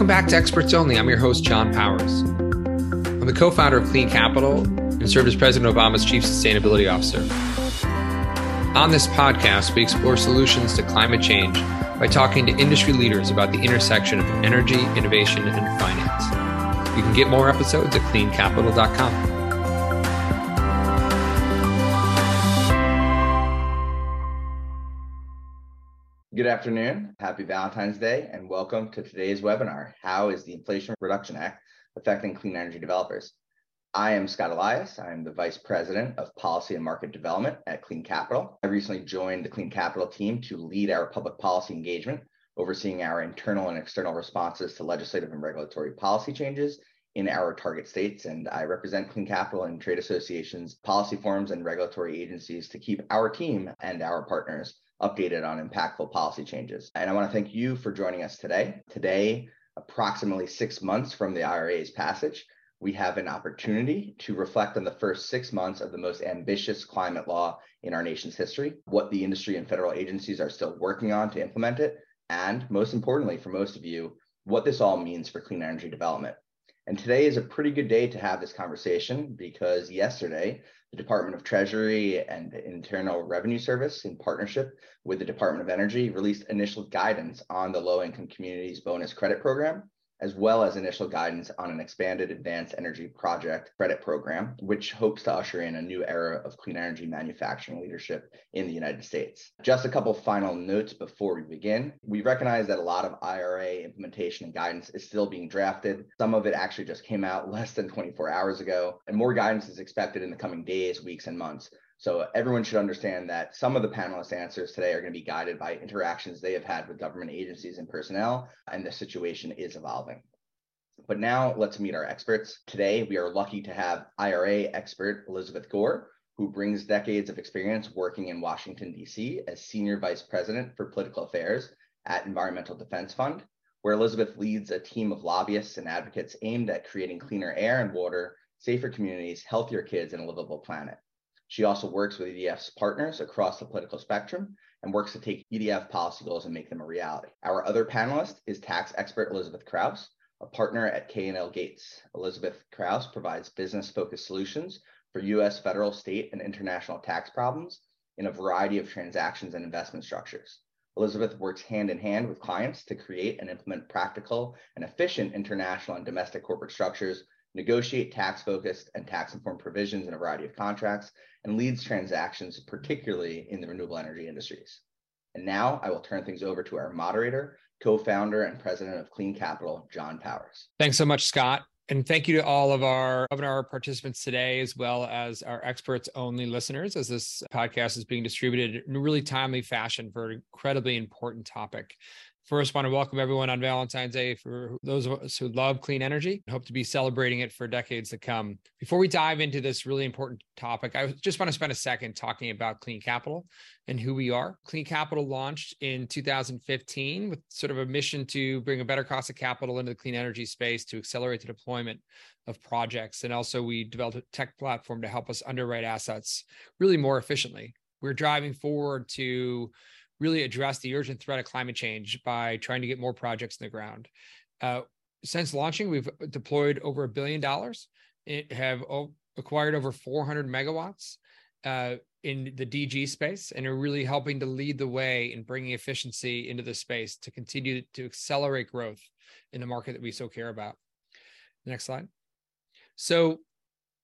Welcome back to Experts Only. I'm your host, John Powers. I'm the co founder of Clean Capital and served as President Obama's Chief Sustainability Officer. On this podcast, we explore solutions to climate change by talking to industry leaders about the intersection of energy, innovation, and finance. You can get more episodes at cleancapital.com. Good afternoon. Happy Valentine's Day, and welcome to today's webinar How is the Inflation Reduction Act affecting clean energy developers? I am Scott Elias. I'm the Vice President of Policy and Market Development at Clean Capital. I recently joined the Clean Capital team to lead our public policy engagement, overseeing our internal and external responses to legislative and regulatory policy changes in our target states. And I represent Clean Capital and trade associations, policy forums, and regulatory agencies to keep our team and our partners updated on impactful policy changes. And I want to thank you for joining us today. Today, approximately six months from the IRA's passage, we have an opportunity to reflect on the first six months of the most ambitious climate law in our nation's history, what the industry and federal agencies are still working on to implement it, and most importantly, for most of you, what this all means for clean energy development. And today is a pretty good day to have this conversation because yesterday, the Department of Treasury and the Internal Revenue Service, in partnership with the Department of Energy, released initial guidance on the Low Income Communities Bonus Credit Program as well as initial guidance on an expanded advanced energy project credit program, which hopes to usher in a new era of clean energy manufacturing leadership in the United States. Just a couple final notes before we begin. We recognize that a lot of IRA implementation and guidance is still being drafted. Some of it actually just came out less than 24 hours ago, and more guidance is expected in the coming days, weeks, and months. So everyone should understand that some of the panelists' answers today are going to be guided by interactions they have had with government agencies and personnel, and the situation is evolving. But now let's meet our experts. Today, we are lucky to have IRA expert Elizabeth Gore, who brings decades of experience working in Washington, D.C. as Senior Vice President for Political Affairs at Environmental Defense Fund, where Elizabeth leads a team of lobbyists and advocates aimed at creating cleaner air and water, safer communities, healthier kids, and a livable planet. She also works with EDF's partners across the political spectrum and works to take EDF policy goals and make them a reality. Our other panelist is tax expert Elizabeth Crouse, a partner at K&L Gates. Elizabeth Crouse provides business-focused solutions for U.S. federal, state, and international tax problems in a variety of transactions and investment structures. Elizabeth works hand in hand with clients to create and implement practical and efficient international and domestic corporate structures negotiate tax focused and tax informed provisions in a variety of contracts, and leads transactions, particularly in the renewable energy industries. And now I will turn things over to our moderator, co founder and president of Clean Capital, John Powers. Thanks so much, Scott. And thank you to all of our webinar participants today, as well as our experts only listeners, as this podcast is being distributed in a really timely fashion for an incredibly important topic. First, want to welcome everyone on Valentine's Day for those of us who love clean energy. Hope to be celebrating it for decades to come. Before we dive into this really important topic, I just want to spend a second talking about Clean Capital and who we are. Clean Capital launched in 2015 with sort of a mission to bring a better cost of capital into the clean energy space to accelerate the deployment of projects. And also, we developed a tech platform to help us underwrite assets really more efficiently. We're driving forward to really address the urgent threat of climate change by trying to get more projects in the ground. Uh, since launching, we've deployed over a billion dollars, have acquired over 400 megawatts uh, in the DG space, and are really helping to lead the way in bringing efficiency into the space to continue to accelerate growth in the market that we so care about. Next slide. So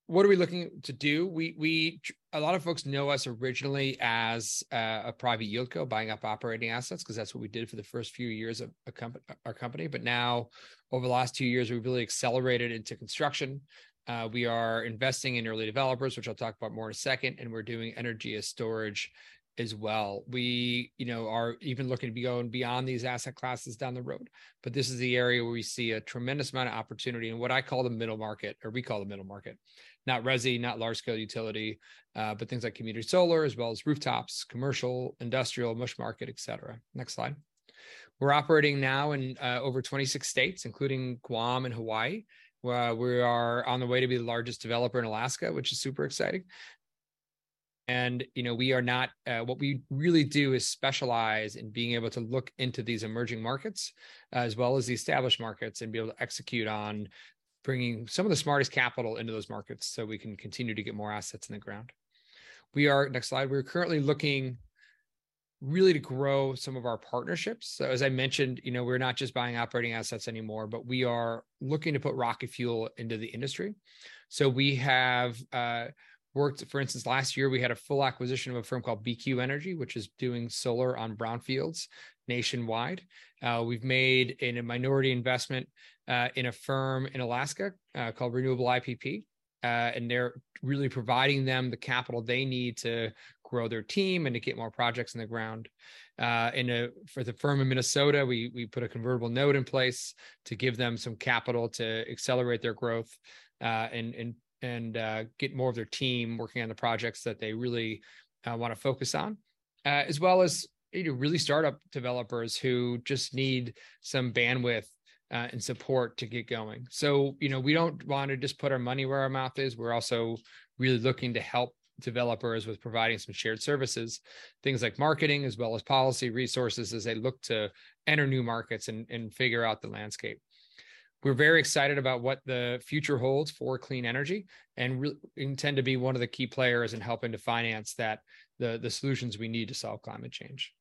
what are we looking to do? We we a lot of folks know us originally as uh, a private yield co, buying up operating assets because that's what we did for the first few years of comp- our company. But now, over the last two years, we've really accelerated into construction. Uh, we are investing in early developers, which I'll talk about more in a second, and we're doing energy as storage as well. We, you know, are even looking to be going beyond these asset classes down the road. But this is the area where we see a tremendous amount of opportunity in what I call the middle market, or we call the middle market, not resi, not large scale utility, uh, but things like community solar, as well as rooftops, commercial, industrial, mush market, et cetera. Next slide. We're operating now in uh, over 26 states, including Guam and Hawaii. Uh, we are on the way to be the largest developer in Alaska, which is super exciting. and you know we are not uh, what we really do is specialize in being able to look into these emerging markets as well as the established markets and be able to execute on bringing some of the smartest capital into those markets so we can continue to get more assets in the ground we are next slide we're currently looking really to grow some of our partnerships. So as I mentioned, you know, we're not just buying operating assets anymore, but we are looking to put rocket fuel into the industry. So we have uh, worked, for instance, last year we had a full acquisition of a firm called BQ Energy, which is doing solar on brownfields nationwide. Uh, we've made a minority investment uh, in a firm in Alaska uh, called Renewable IPP. Uh, and they're really providing them the capital they need to grow their team and to get more projects in the ground. Uh, in a for the firm in Minnesota, we we put a convertible note in place to give them some capital to accelerate their growth uh, and and and uh, get more of their team working on the projects that they really uh, want to focus on, uh, as well as you know really startup developers who just need some bandwidth uh, and support to get going. So, you know, we don't want to just put our money where our mouth is. We're also really looking to help developers with providing some shared services, things like marketing, as well as policy resources as they look to enter new markets and, and figure out the landscape. We're very excited about what the future holds for clean energy and re- intend to be one of the key players in helping to finance that the, the solutions we need to solve climate change.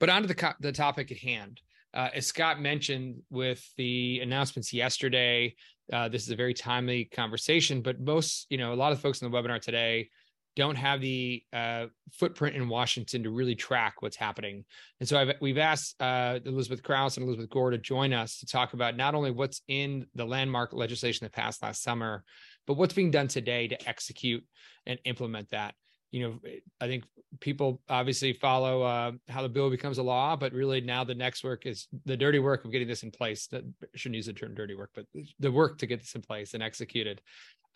But on to the, co- the topic at hand. Uh, as Scott mentioned with the announcements yesterday, uh, this is a very timely conversation, but most, you know, a lot of folks in the webinar today don't have the uh, footprint in Washington to really track what's happening. And so I've, we've asked uh, Elizabeth Crouse and Elizabeth Gore to join us to talk about not only what's in the landmark legislation that passed last summer, but what's being done today to execute and implement that. You know, I think people obviously follow uh, how the bill becomes a law, but really now the next work is the dirty work of getting this in place. That shouldn't use the term dirty work, but the work to get this in place and executed.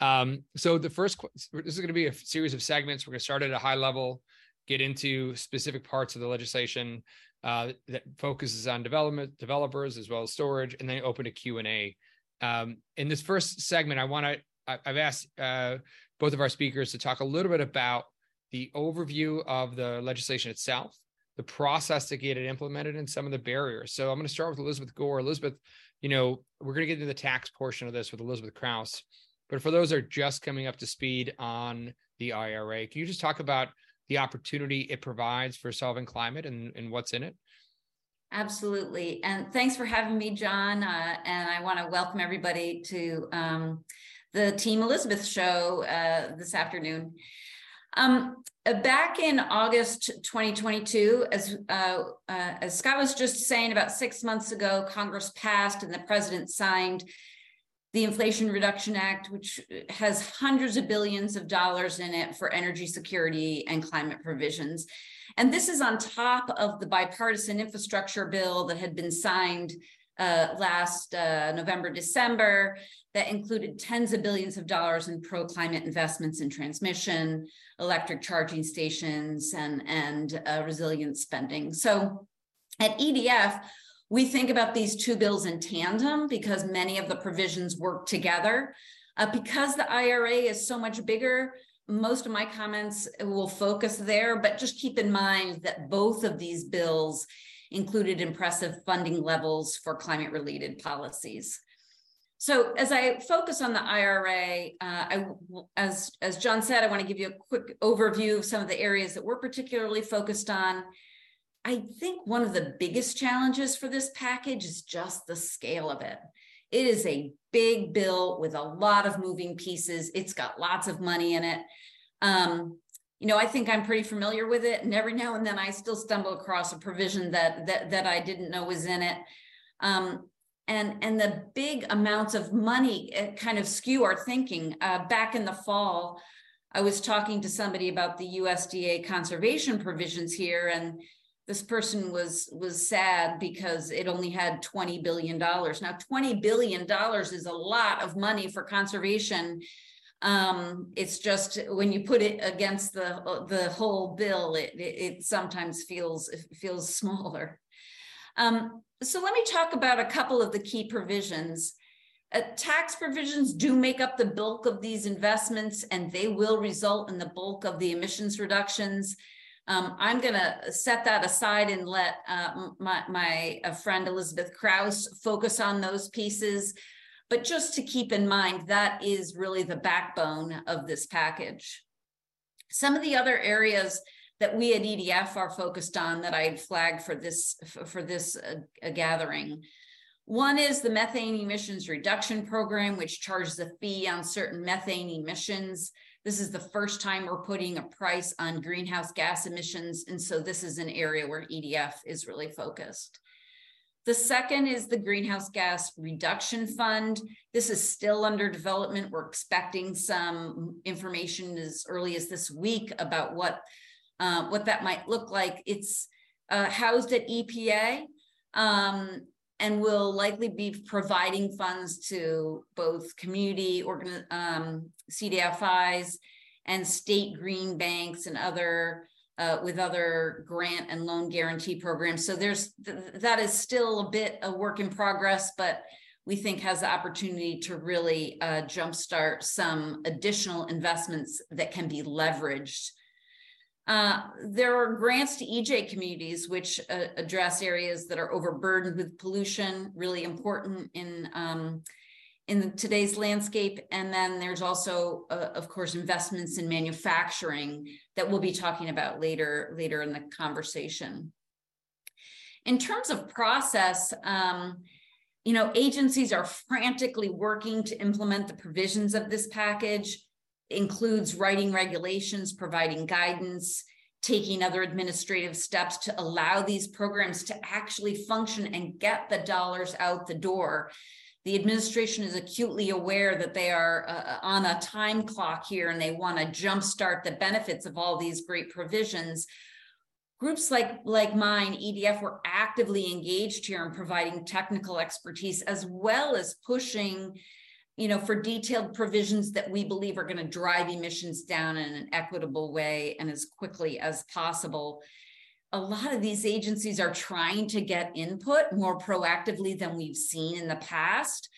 Um, so the first, this is going to be a series of segments. We're going to start at a high level, get into specific parts of the legislation uh, that focuses on development, developers as well as storage, and then open to Q and A. Um, in this first segment, I want to, I've asked uh, both of our speakers to talk a little bit about the overview of the legislation itself, the process to get it implemented, and some of the barriers. So I'm going to start with Elizabeth Gore. Elizabeth, you know, we're going to get into the tax portion of this with Elizabeth Crouse. But for those that are just coming up to speed on the IRA, can you just talk about the opportunity it provides for solving climate and, and what's in it? Absolutely. And thanks for having me, John. Uh, and I want to welcome everybody to um, the Team Elizabeth show uh, this afternoon. Um, uh, back in August 2022, as uh, uh, as Scott was just saying, about six months ago, Congress passed and the president signed the Inflation Reduction Act, which has hundreds of billions of dollars in it for energy security and climate provisions. And this is on top of the bipartisan infrastructure bill that had been signed uh, last uh, November, December, that included tens of billions of dollars in pro climate investments in transmission, electric charging stations, and, and uh, resilient spending. So at EDF, we think about these two bills in tandem because many of the provisions work together. Uh, because the IRA is so much bigger, most of my comments will focus there, but just keep in mind that both of these bills included impressive funding levels for climate related policies. So as I focus on the IRA, uh, I, as, as John said, I want to give you a quick overview of some of the areas that we're particularly focused on I think one of the biggest challenges for this package is just the scale of it. It is a big bill with a lot of moving pieces. It's got lots of money in it. Um, you know, I think I'm pretty familiar with it, and every now and then I still stumble across a provision that that that I didn't know was in it. Um, and and the big amounts of money kind of skew our thinking. Uh, back in the fall, I was talking to somebody about the USDA conservation provisions here, and this person was was sad because it only had 20 billion dollars now 20 billion dollars is a lot of money for conservation um, it's just when you put it against the the whole bill it it, sometimes feels it feels smaller um, so let me talk about a couple of the key provisions Uh, tax provisions do make up the bulk of these investments and they will result in the bulk of the emissions reductions. Um, I'm going to set that aside and let uh, my, my friend Elizabeth Crouse focus on those pieces. But just to keep in mind, that is really the backbone of this package. Some of the other areas that we at EDF are focused on that I'd flag for this for this uh, gathering one is the methane emissions reduction program, which charges a fee on certain methane emissions. This is the first time we're putting a price on greenhouse gas emissions. And so this is an area where EDF is really focused. The second is the Greenhouse Gas Reduction Fund. This is still under development. We're expecting some information as early as this week about what, uh, what that might look like. It's uh, housed at EPA. Um, and will likely be providing funds to both community um, CDFIs and state green banks and other uh, with other grant and loan guarantee programs. So there's th that is still a bit a work in progress, but we think has the opportunity to really uh, jumpstart some additional investments that can be leveraged uh, there are grants to EJ communities which uh, address areas that are overburdened with pollution, really important in um, in today's landscape. And then there's also, uh, of course, investments in manufacturing that we'll be talking about later later in the conversation. In terms of process, um, you know, agencies are frantically working to implement the provisions of this package includes writing regulations, providing guidance, taking other administrative steps to allow these programs to actually function and get the dollars out the door. The administration is acutely aware that they are uh, uh on a time clock here and they want to jumpstart the benefits of all these great provisions. Groups like, like mine, EDF, were actively engaged here in providing technical expertise as well as pushing you know, for detailed provisions that we believe are going to drive emissions down in an equitable way and as quickly as possible. A lot of these agencies are trying to get input more proactively than we've seen in the past.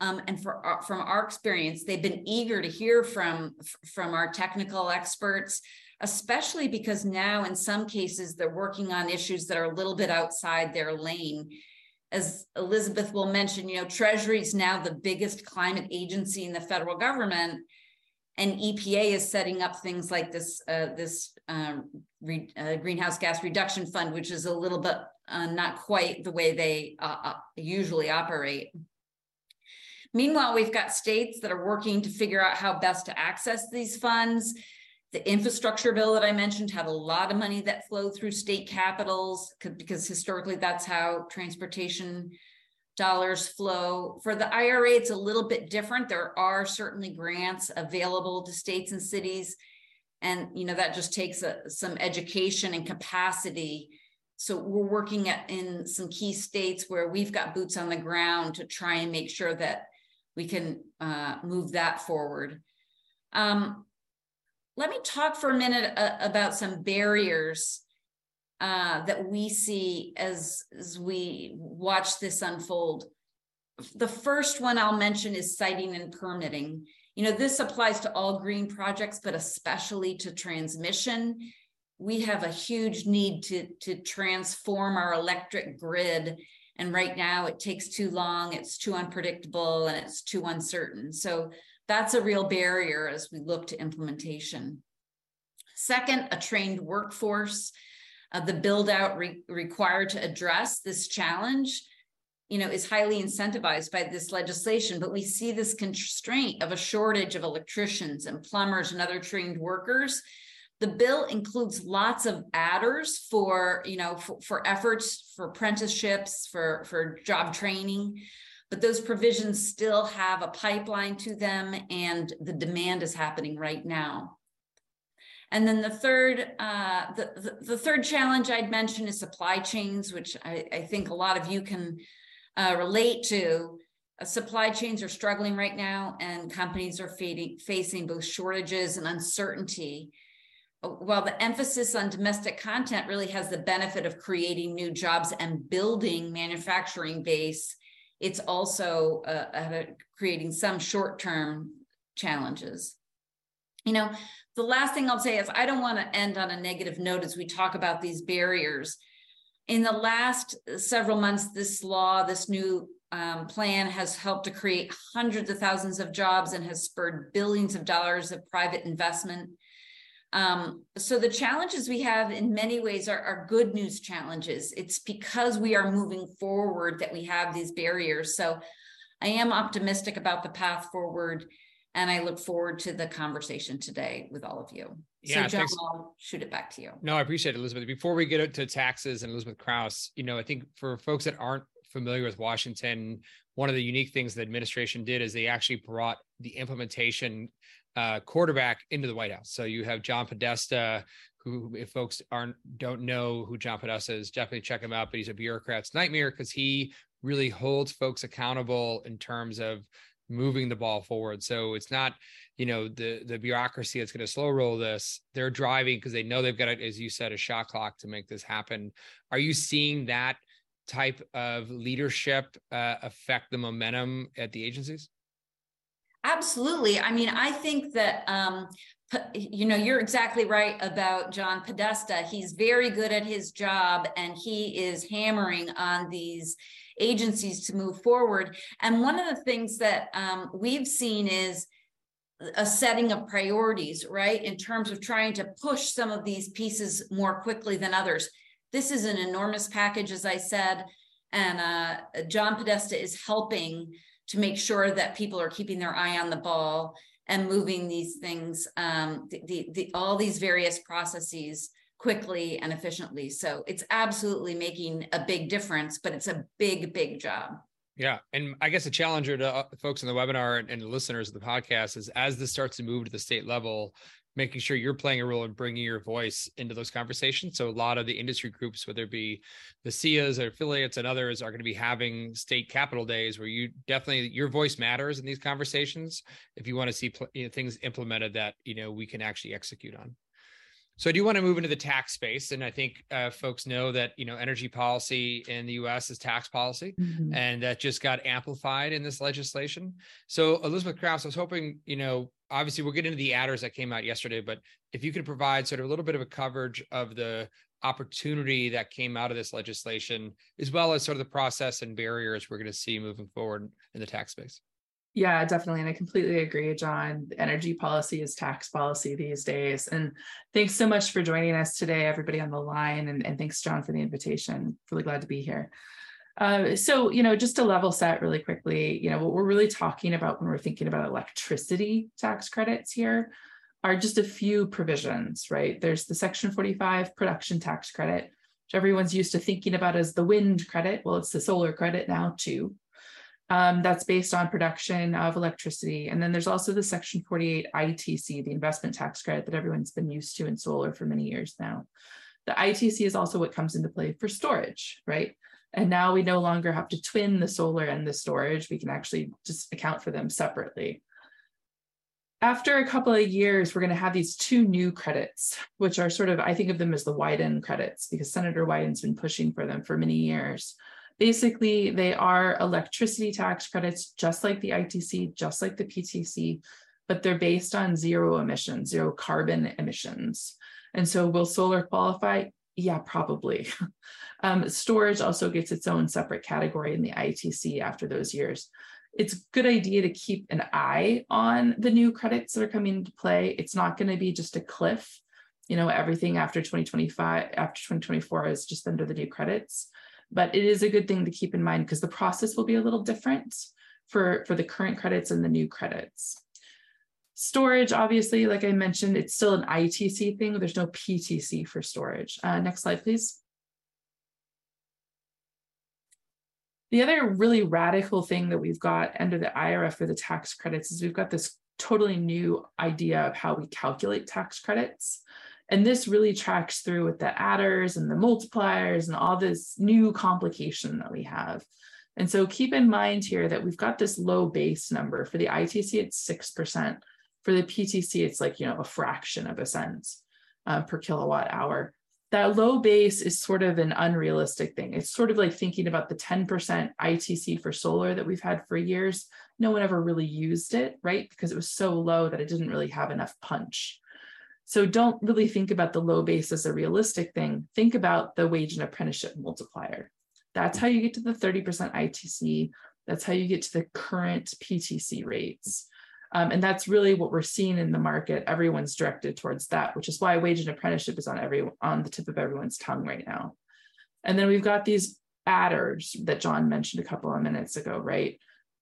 Um, and for our, from our experience, they've been eager to hear from from our technical experts, especially because now in some cases they're working on issues that are a little bit outside their lane as Elizabeth will mention, you know, Treasury is now the biggest climate agency in the federal government, and EPA is setting up things like this uh, this um, re, uh, greenhouse gas reduction fund, which is a little bit uh, not quite the way they uh, uh, usually operate. Meanwhile, we've got states that are working to figure out how best to access these funds. The infrastructure bill that I mentioned had a lot of money that flowed through state capitals because historically that's how transportation dollars flow. For the IRA, it's a little bit different. There are certainly grants available to states and cities. And you know that just takes a, some education and capacity. So we're working at, in some key states where we've got boots on the ground to try and make sure that we can uh, move that forward. Um, let me talk for a minute uh, about some barriers uh, that we see as, as we watch this unfold. The first one I'll mention is siting and permitting. You know, this applies to all green projects, but especially to transmission. We have a huge need to, to transform our electric grid. And right now it takes too long, it's too unpredictable, and it's too uncertain. So that's a real barrier as we look to implementation. Second, a trained workforce. Uh, the build out re required to address this challenge you know, is highly incentivized by this legislation, but we see this constraint of a shortage of electricians and plumbers and other trained workers. The bill includes lots of adders for, you know, for, for efforts for apprenticeships, for, for job training but those provisions still have a pipeline to them and the demand is happening right now. And then the third, uh, the, the, the, third challenge I'd mention is supply chains, which I, I think a lot of you can uh, relate to. Uh, supply chains are struggling right now, and companies are facing, facing both shortages and uncertainty. While the emphasis on domestic content really has the benefit of creating new jobs and building manufacturing base, it's also uh, creating some short-term challenges. You know, the last thing I'll say is I don't want to end on a negative note as we talk about these barriers. In the last several months, this law, this new um, plan has helped to create hundreds of thousands of jobs and has spurred billions of dollars of private investment. Um, so the challenges we have in many ways are, are, good news challenges. It's because we are moving forward that we have these barriers. So I am optimistic about the path forward and I look forward to the conversation today with all of you. Yeah, so John, thanks. I'll shoot it back to you. No, I appreciate it, Elizabeth. Before we get to taxes and Elizabeth Crouse, you know, I think for folks that aren't familiar with Washington, one of the unique things the administration did is they actually brought the implementation uh, quarterback into the White House. So you have John Podesta, who, if folks aren't don't know who John Podesta is, definitely check him out. But he's a bureaucrat's nightmare because he really holds folks accountable in terms of moving the ball forward. So it's not, you know, the the bureaucracy that's going to slow roll this. They're driving because they know they've got, as you said, a shot clock to make this happen. Are you seeing that type of leadership uh, affect the momentum at the agencies? Absolutely. I mean, I think that um, you know you're exactly right about john podesta he's very good at his job and he is hammering on these agencies to move forward. And one of the things that um, we've seen is a setting of priorities, right? In terms of trying to push some of these pieces more quickly than others. This is an enormous package, as I said, and uh, John Podesta is helping to make sure that people are keeping their eye on the ball and moving these things, um, the, the, the, all these various processes quickly and efficiently. So it's absolutely making a big difference, but it's a big, big job. Yeah. And I guess a challenger to uh, folks in the webinar and, and listeners of the podcast is as this starts to move to the state level, making sure you're playing a role in bringing your voice into those conversations. So a lot of the industry groups, whether it be the SEIAs or affiliates and others, are going to be having state capital days where you definitely your voice matters in these conversations. If you want to see you know, things implemented that you know we can actually execute on. So I do want to move into the tax space, and I think uh, folks know that you know energy policy in the U.S. is tax policy, mm-hmm. and that just got amplified in this legislation. So Elizabeth Crouse, I was hoping you know obviously we'll get into the adders that came out yesterday, but if you could provide sort of a little bit of a coverage of the opportunity that came out of this legislation, as well as sort of the process and barriers we're going to see moving forward in the tax space. Yeah, definitely. And I completely agree, John. Energy policy is tax policy these days. And thanks so much for joining us today, everybody on the line. And, and thanks, John, for the invitation. Really glad to be here. Uh, so, you know, just to level set really quickly, you know, what we're really talking about when we're thinking about electricity tax credits here are just a few provisions, right? There's the Section 45 production tax credit, which everyone's used to thinking about as the wind credit. Well, it's the solar credit now, too um, that's based on production of electricity. And then there's also the Section 48 ITC, the investment tax credit that everyone's been used to in solar for many years now. The ITC is also what comes into play for storage, right? And now we no longer have to twin the solar and the storage. We can actually just account for them separately. After a couple of years, we're going to have these two new credits, which are sort of, I think of them as the Wyden credits because Senator Wyden's been pushing for them for many years. Basically, they are electricity tax credits, just like the ITC, just like the PTC, but they're based on zero emissions, zero carbon emissions. And so will solar qualify? Yeah, probably. um, storage also gets its own separate category in the ITC after those years. It's a good idea to keep an eye on the new credits that are coming into play. It's not going to be just a cliff. You know, everything after 2025, after 2024 is just under the new credits but it is a good thing to keep in mind because the process will be a little different for, for the current credits and the new credits. Storage, obviously, like I mentioned, it's still an ITC thing. There's no PTC for storage. Uh, next slide, please. The other really radical thing that we've got under the IRA for the tax credits is we've got this totally new idea of how we calculate tax credits. And this really tracks through with the adders and the multipliers and all this new complication that we have. And so keep in mind here that we've got this low base number. For the ITC, it's 6%. For the PTC, it's like, you know, a fraction of a cent uh, per kilowatt hour. that low base is sort of an unrealistic thing. It's sort of like thinking about the 10% ITC for solar that we've had for years. No one ever really used it, right? Because it was so low that it didn't really have enough punch. So don't really think about the low base as a realistic thing. Think about the wage and apprenticeship multiplier. That's how you get to the 30% ITC. That's how you get to the current PTC rates. Um, and that's really what we're seeing in the market. Everyone's directed towards that, which is why wage and apprenticeship is on every on the tip of everyone's tongue right now. And then we've got these adders that John mentioned a couple of minutes ago, right?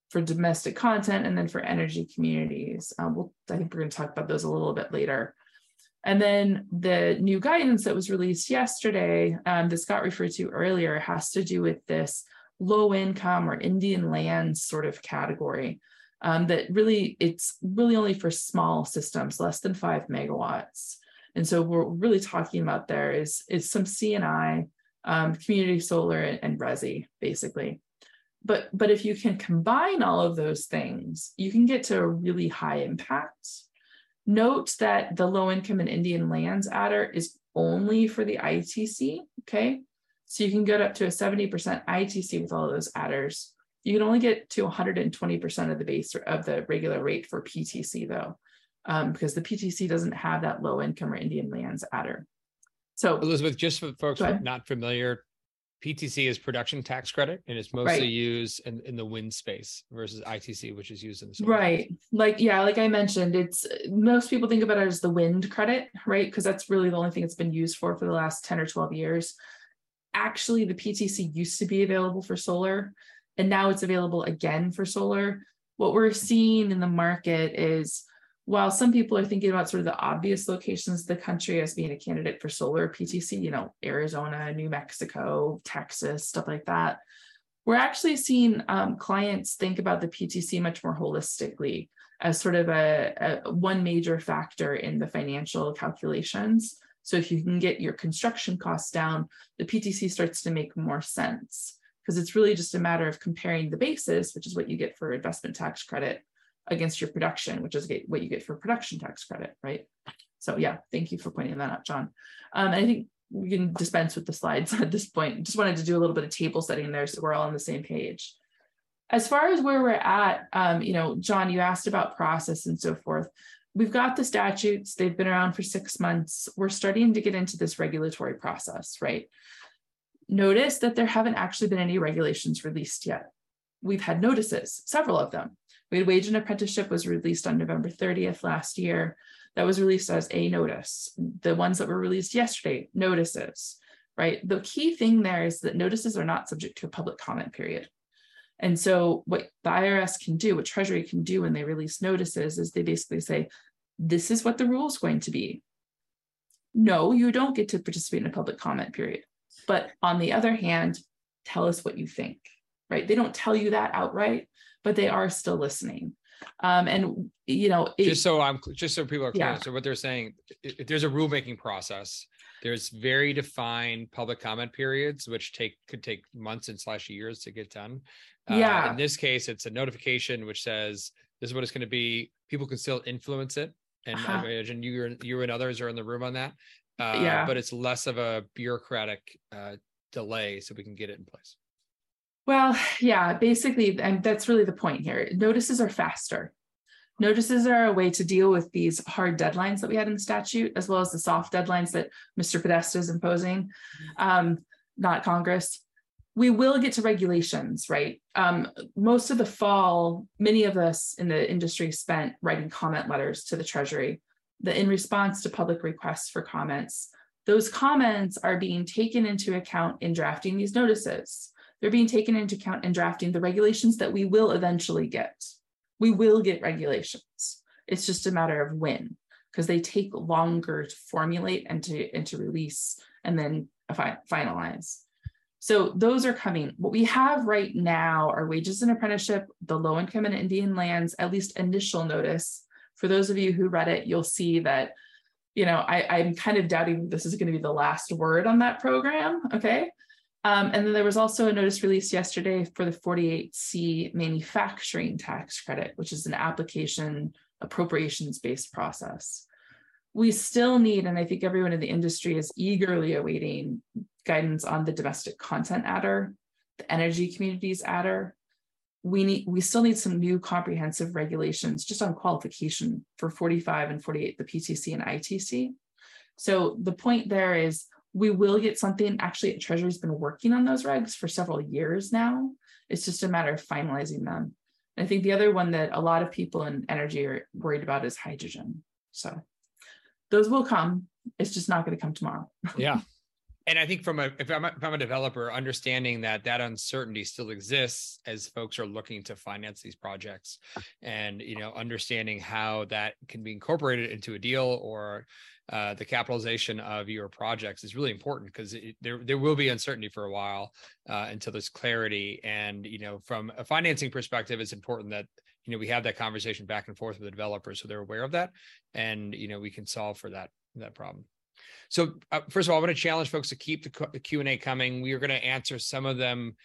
For domestic content and then for energy communities. Um, we'll, I think we're going to talk about those a little bit later. And then the new guidance that was released yesterday um, that Scott referred to earlier has to do with this low income or Indian lands sort of category um, that really it's really only for small systems, less than five megawatts. And so we're really talking about there is, is some C&I, um, community solar and, and resi, basically. But, but if you can combine all of those things, you can get to a really high impact. Note that the low income and Indian lands adder is only for the ITC, okay? So you can get up to a 70% ITC with all of those adders. You can only get to 120% of the base of the regular rate for PTC though, um, because the PTC doesn't have that low income or Indian lands adder. So Elizabeth, just for folks who are not familiar, PTC is production tax credit and it's mostly right. used in, in the wind space versus ITC, which is used in the solar right. Space. Like, yeah, like I mentioned, it's most people think about it as the wind credit, right? Because that's really the only thing it's been used for for the last 10 or 12 years. Actually, the PTC used to be available for solar and now it's available again for solar. What we're seeing in the market is while some people are thinking about sort of the obvious locations of the country as being a candidate for solar PTC, you know, Arizona, New Mexico, Texas, stuff like that, we're actually seeing um, clients think about the PTC much more holistically as sort of a, a one major factor in the financial calculations. So if you can get your construction costs down, the PTC starts to make more sense because it's really just a matter of comparing the basis, which is what you get for investment tax credit, against your production, which is what you get for production tax credit, right? So yeah, thank you for pointing that out, John. Um, I think we can dispense with the slides at this point. Just wanted to do a little bit of table setting there so we're all on the same page. As far as where we're at, um, you know, John, you asked about process and so forth. We've got the statutes, they've been around for six months. We're starting to get into this regulatory process, right? Notice that there haven't actually been any regulations released yet. We've had notices, several of them. Had Wage and Apprenticeship was released on November 30th last year. That was released as a notice. The ones that were released yesterday, notices, right? The key thing there is that notices are not subject to a public comment period. And so what the IRS can do, what Treasury can do when they release notices is they basically say, this is what the rule is going to be. No, you don't get to participate in a public comment period. But on the other hand, tell us what you think, right? They don't tell you that outright, but they are still listening. Um, and you know, it, just so I'm just so people are clear. Yeah. So what they're saying, if there's a rulemaking process, there's very defined public comment periods, which take could take months and slash years to get done. Uh, yeah. In this case, it's a notification which says this is what it's going to be. People can still influence it, and uh-huh. I imagine you you and others are in the room on that. Uh, yeah. But it's less of a bureaucratic uh, delay so we can get it in place. Well, yeah, basically, and that's really the point here. Notices are faster. Notices are a way to deal with these hard deadlines that we had in the statute, as well as the soft deadlines that Mr. Podesta is imposing, um, not Congress. We will get to regulations, right? Um, most of the fall, many of us in the industry spent writing comment letters to the Treasury that in response to public requests for comments. Those comments are being taken into account in drafting these notices. They're being taken into account in drafting the regulations that we will eventually get. We will get regulations. It's just a matter of when, because they take longer to formulate and to, and to release and then fi finalize. So those are coming. What we have right now are wages and apprenticeship, the low income and Indian lands, at least initial notice, for those of you who read it, you'll see that, you know, I, I'm kind of doubting this is going to be the last word on that program. Okay. Um, and then there was also a notice released yesterday for the 48C manufacturing tax credit, which is an application appropriations based process. we still need, and I think everyone in the industry is eagerly awaiting guidance on the domestic content adder, the energy communities adder. We need we still need some new comprehensive regulations just on qualification for 45 and 48, the PTC and ITC. So the point there is we will get something. Actually, Treasury's been working on those regs for several years now. It's just a matter of finalizing them. I think the other one that a lot of people in energy are worried about is hydrogen. So those will come. It's just not going to come tomorrow. yeah. And I think from a if I'm a, if I'm a developer, understanding that that uncertainty still exists as folks are looking to finance these projects, and you know understanding how that can be incorporated into a deal or uh, the capitalization of your projects is really important because there there will be uncertainty for a while uh, until there's clarity. And you know, from a financing perspective, it's important that you know we have that conversation back and forth with the developers so they're aware of that and you know we can solve for that that problem. So uh, first of all i want to challenge folks to keep the, the q&a coming. We are going to answer some of them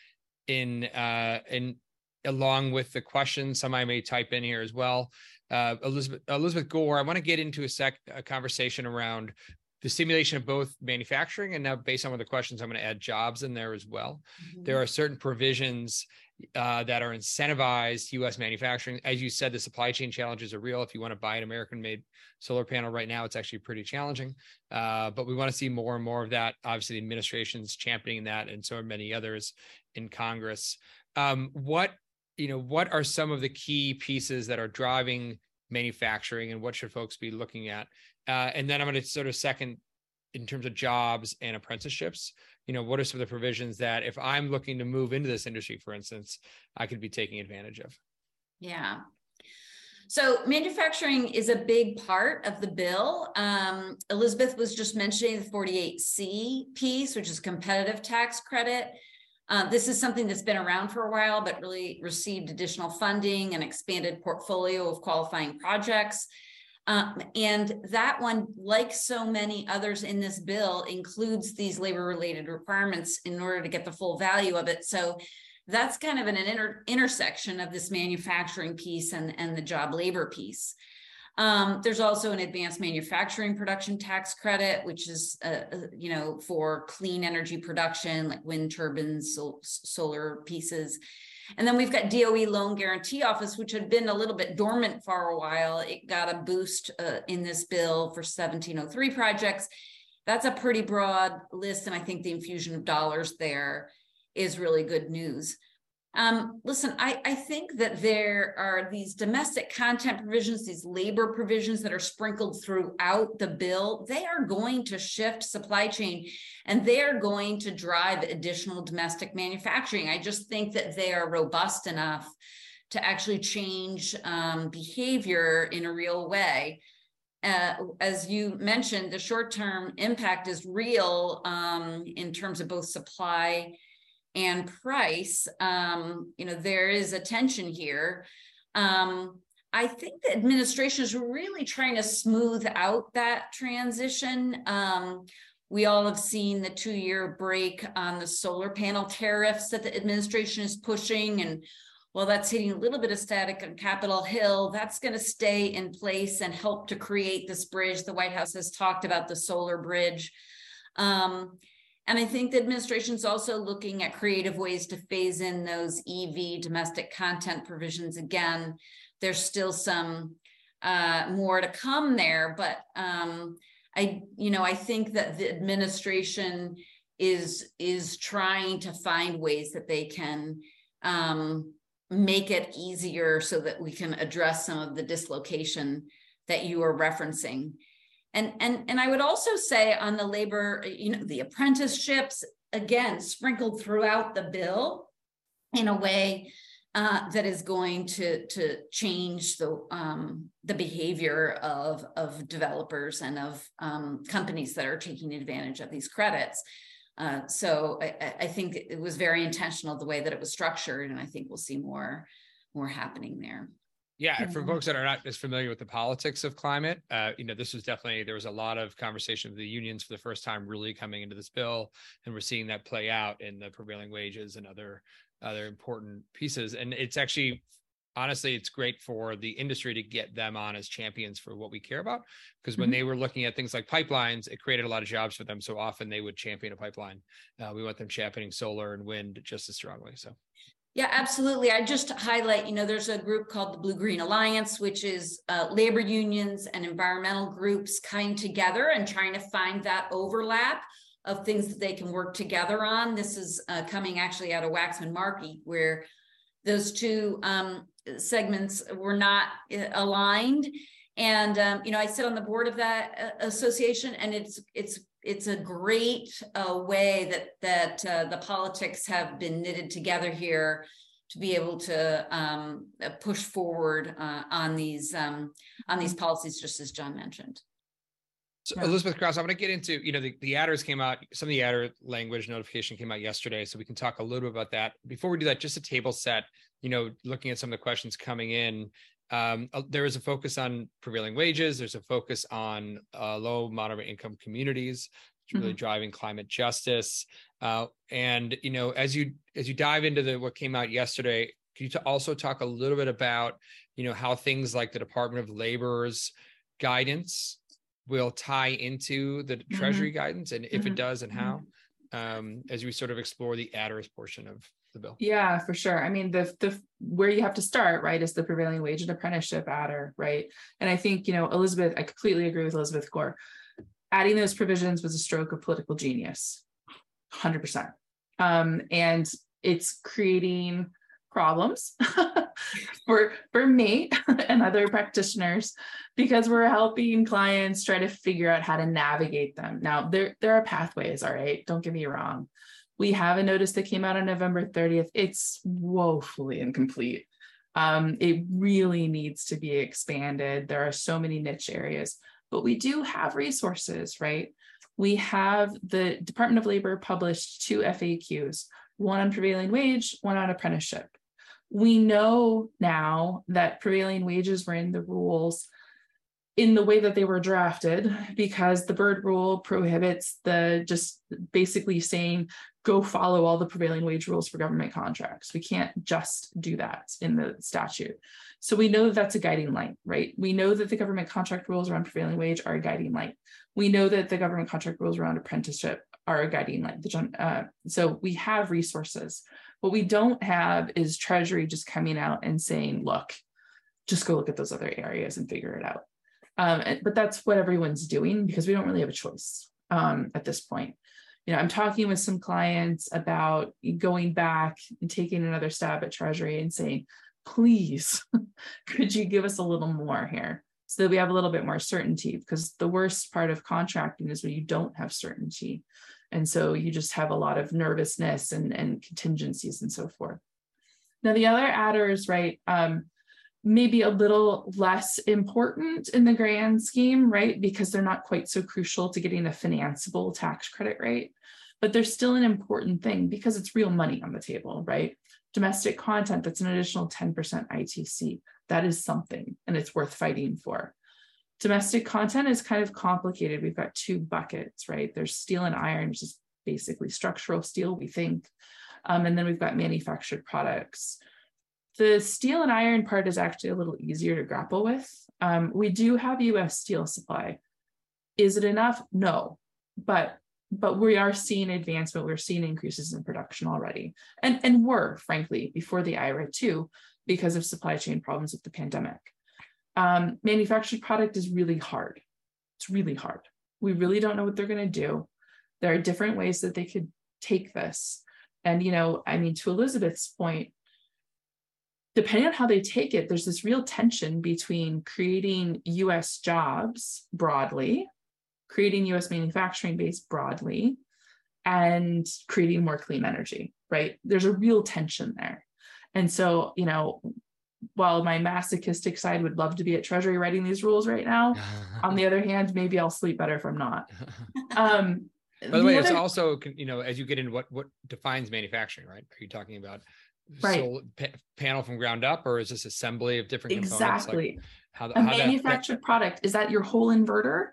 in uh in along with the questions. Some i may type in here as well uh, elizabeth elizabeth gore i want to get into a sec a conversation around the simulation of both manufacturing and now based on one of the questions i'm going to add jobs in there as well mm-hmm. there are certain provisions uh, that are incentivized U.S. manufacturing. As you said, the supply chain challenges are real. If you want to buy an American-made solar panel right now, it's actually pretty challenging. Uh, but we want to see more and more of that. Obviously, the administration's championing that, and so are many others in Congress. Um, what you know, what are some of the key pieces that are driving manufacturing, and what should folks be looking at? Uh, and then I'm going to sort of second in terms of jobs and apprenticeships you know what are some of the provisions that if i'm looking to move into this industry for instance i could be taking advantage of yeah so manufacturing is a big part of the bill. Um, Elizabeth was just mentioning the 48C piece, which is competitive tax credit. Uh, this is something that's been around for a while, but really received additional funding and expanded portfolio of qualifying projects. Um, and that one, like so many others in this bill, includes these labor related requirements in order to get the full value of it. So that's kind of an, inter- intersection of this manufacturing piece and, and the job labor piece. Um, there's also an advanced manufacturing production tax credit, which is, uh, uh you know, for clean energy production, like wind turbines, sol- solar pieces. And then we've got DOE Loan Guarantee Office, which had been a little bit dormant for a while. It got a boost uh, in this bill for 1703 projects. That's a pretty broad list. And I think the infusion of dollars there is really good news. Um, listen, I, I think that there are these domestic content provisions, these labor provisions that are sprinkled throughout the bill. They are going to shift supply chain and they are going to drive additional domestic manufacturing. I just think that they are robust enough to actually change um, behavior in a real way. Uh, as you mentioned, the short term impact is real um, in terms of both supply and price, um, you know, there is a tension here. Um, I think the administration is really trying to smooth out that transition. Um, we all have seen the two year break on the solar panel tariffs that the administration is pushing. And while that's hitting a little bit of static on Capitol Hill, that's going to stay in place and help to create this bridge. The White House has talked about the solar bridge. Um, and I think the administration is also looking at creative ways to phase in those EV domestic content provisions again. There's still some uh, more to come there, but um, I, you know, I think that the administration is is trying to find ways that they can um, make it easier so that we can address some of the dislocation that you are referencing. And, and, and I would also say on the labor, you know, the apprenticeships, again, sprinkled throughout the bill in a way uh, that is going to to change the um, the behavior of of developers and of um, companies that are taking advantage of these credits. Uh, so I, I, think it was very intentional the way that it was structured, and I think we'll see more more happening there. Yeah, for folks that are not as familiar with the politics of climate, uh, you know, this was definitely there was a lot of conversation of the unions for the first time really coming into this bill, and we're seeing that play out in the prevailing wages and other other important pieces. And it's actually honestly, it's great for the industry to get them on as champions for what we care about. Because when Mhm. they were looking at things like pipelines, it created a lot of jobs for them. So often they would champion a pipeline. Uh, we want them championing solar and wind just as strongly. So Yeah, absolutely. I just highlight, you know, there's a group called the Blue Green Alliance, which is uh, labor unions and environmental groups coming together and trying to find that overlap of things that they can work together on. This is uh, coming actually out of Waxman Markey, where those two um, segments were not uh, aligned. And um, you know, I sit on the board of that uh, association, and it's it's it's a great uh, way that that uh, the politics have been knitted together here to be able to um, uh, push forward uh, on these um, on these policies, just as John mentioned. So. Elizabeth Crouse, I'm going to get into, you know, the, the adders came out, some of the adder language notification came out yesterday. So we can talk a little bit about that. Before we do that, just a table set, you know, looking at some of the questions coming in. Um, uh, there is a focus on prevailing wages. There's a focus on uh, low, moderate income communities, really driving climate justice. Uh, and you know, as you as you dive into the what came out yesterday, can you t- also talk a little bit about, you know, how things like the Department of Labor's guidance will tie into the treasury guidance and if it Mhm. does and how um as we sort of explore the adders portion of the bill Yeah, for sure. I mean, the the where you have to start, right, is the prevailing wage and apprenticeship adder, right? And I think, you know, Elizabeth, I completely agree with Elizabeth Gore. Adding those provisions was a stroke of political genius, 100%. Um, and it's creating problems for for me and other practitioners because we're helping clients try to figure out how to navigate them. Now, there there are pathways, all right? Don't get me wrong. We have a notice that came out on November 30th. It's woefully incomplete. Um, it really needs to be expanded. There are so many niche areas, but we do have resources, right? We have the Department of Labor published two FAQs, one on prevailing wage, one on apprenticeship. We know now that prevailing wages were in the rules in the way that they were drafted because the Byrd rule prohibits the just basically saying go follow all the prevailing wage rules for government contracts. We can't just do that in the statute. So we know that that's a guiding light, right? We know that the government contract rules around prevailing wage are a guiding light. We know that the government contract rules around apprenticeship are a guiding light. Uh, so we have resources. What we don't have is Treasury just coming out and saying, look, just go look at those other areas and figure it out. Um, but that's what everyone's doing because we don't really have a choice um, at this point. You know, I'm talking with some clients about going back and taking another stab at Treasury and saying, please, could you give us a little more here so that we have a little bit more certainty? Because the worst part of contracting is when you don't have certainty. And so you just have a lot of nervousness and, and contingencies and so forth. Now, the other adders, right? Um, maybe a little less important in the grand scheme, right? Because they're not quite so crucial to getting a financeable tax credit rate, but they're still an important thing because it's real money on the table, right? Domestic content, that's an additional 10% ITC. That is something and it's worth fighting for. Domestic content is kind of complicated. We've got two buckets, right? There's steel and iron, which is basically structural steel, we think. Um, and then we've got manufactured products the steel and iron part is actually a little easier to grapple with. Um, we do have US steel supply. Is it enough? No, but but we are seeing advancement. We're seeing increases in production already, and and were frankly before the IRA too, because of supply chain problems with the pandemic. Um, manufactured product is really hard. It's really hard. We really don't know what they're going to do. There are different ways that they could take this, and you know, I mean, to Elizabeth's point, depending on how they take it, there's this real tension between creating US jobs broadly, creating US manufacturing base broadly, and creating more clean energy, right? There's a real tension there. And so, you know, while my masochistic side would love to be at Treasury writing these rules right now, on the other hand, maybe I'll sleep better if I'm not. Um, By the way, it's also you know as you get into what what defines manufacturing, right? Are you talking about Right. pa- panel from ground up, or is this assembly of different components? Like exactly. how, a how that- that, manufactured product is that your whole inverter